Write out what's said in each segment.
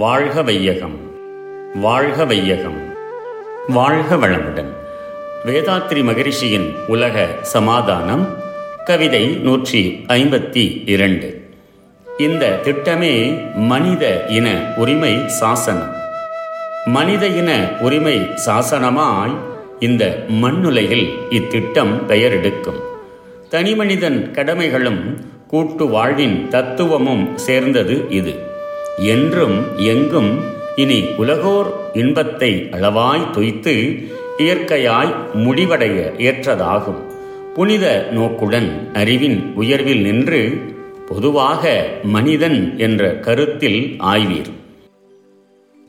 வாழ்க வையகம் வாழ்க வையகம். வாழ்க வளமுடன். வேதாத்ரி மகரிஷியின் உலக சமாதானம் கவிதை நூற்றி ஐம்பத்தி இரண்டு. இந்த திட்டமே மனித இன உரிமை சாசனம். மனித இன உரிமை சாசனமாய் இந்த மண்ணுலையில் இத்திட்டம் பெயரெடுக்கும். தனிமனிதன் கடமைகளும் கூட்டு வாழ்வின் தத்துவமும் சேர்ந்தது இது. என்றும் எங்கும் இனி உலகோர் இன்பத்தை அளவாய் தொய்த்து இயற்கையாய் முடிவடைய ஏற்றதாகும். புனித நோக்குடன் அறிவின் உயர்வில் நின்று பொதுவாக மனிதன் என்ற கருத்தில் ஆய்வீர்.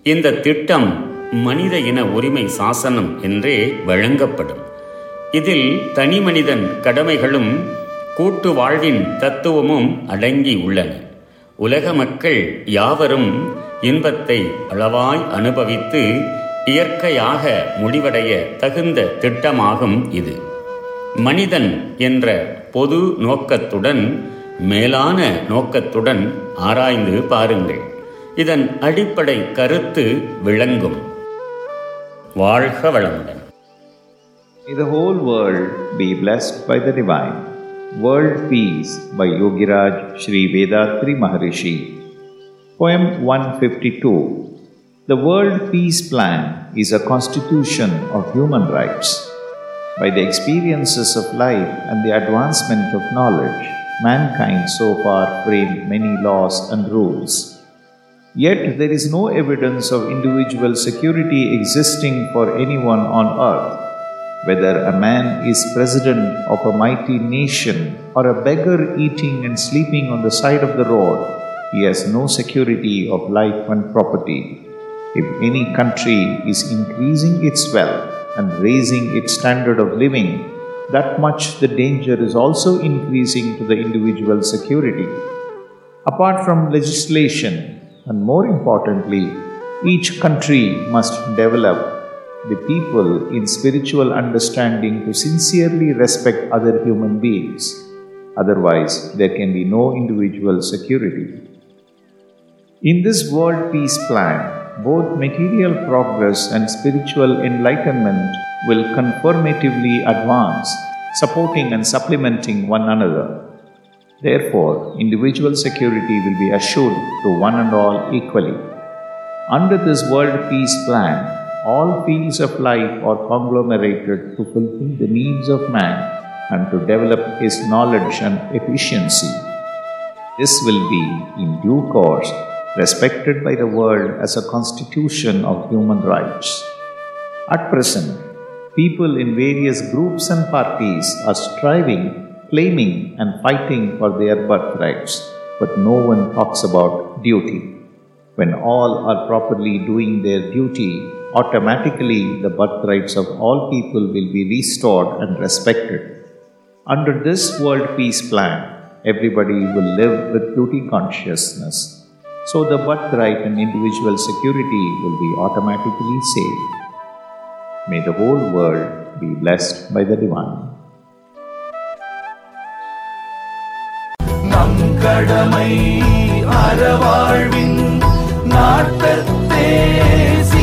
இந்த திட்டம் மனித இன உரிமை சாசனம் என்றே வழங்கப்படும். இதில் தனி மனிதன் கடமைகளும் கூட்டு வாழ்வின் தத்துவமும் அடங்கி உள்ளன. உலக மக்கள் யாவரும் இன்பத்தை அளவாய் அனுபவித்து இயற்கையாக முடிவடைய தகுந்த திட்டமாகும் இது. மனிதன் என்ற பொது நோக்கத்துடன் மேலான நோக்கத்துடன் ஆராய்ந்து பாருங்கள். இதன் அடிப்படை கருத்து விளங்கும். வாழ்க வளமுடன். May the whole world be blessed by the divine. World Peace by Yogiraj Sri Vethathiri Maharishi. Poem 152 The World Peace Plan is a constitution of human rights. By the experiences of life and the advancement of knowledge, mankind so far framed many laws and rules. Yet there is no evidence of individual security existing for anyone on earth. Whether a man is president of a mighty nation or a beggar eating and sleeping on the side of the road, he has no security of life and property. If any country is increasing its wealth and raising its standard of living, that much the danger is also increasing to the individual security. Apart from legislation, and more importantly, each country must develop the people in spiritual understanding to sincerely respect other human beings. Otherwise, there can be no individual security. In this world peace plan, both material progress and spiritual enlightenment will conformatively advance, supporting and supplementing one another. Therefore, individual security will be assured to one and all equally. Under this world peace plan, all fields of life are conglomerated to fulfill the needs of man and to develop his knowledge and efficiency. This will be, in due course, respected by the world as a constitution of human rights. At present, people in various groups and parties are striving, claiming, and fighting for their birthrights, but no one talks about duty. When all are properly doing their duty, automatically the birthrights of all people will be restored and respected. Under this world peace plan, everybody will live with duty consciousness. So the birthright and individual security will be automatically saved. May the whole world be blessed by the divine. நம் கடமை அறவாழ்வின் நாட்டத்தே சிறக்கட்டும்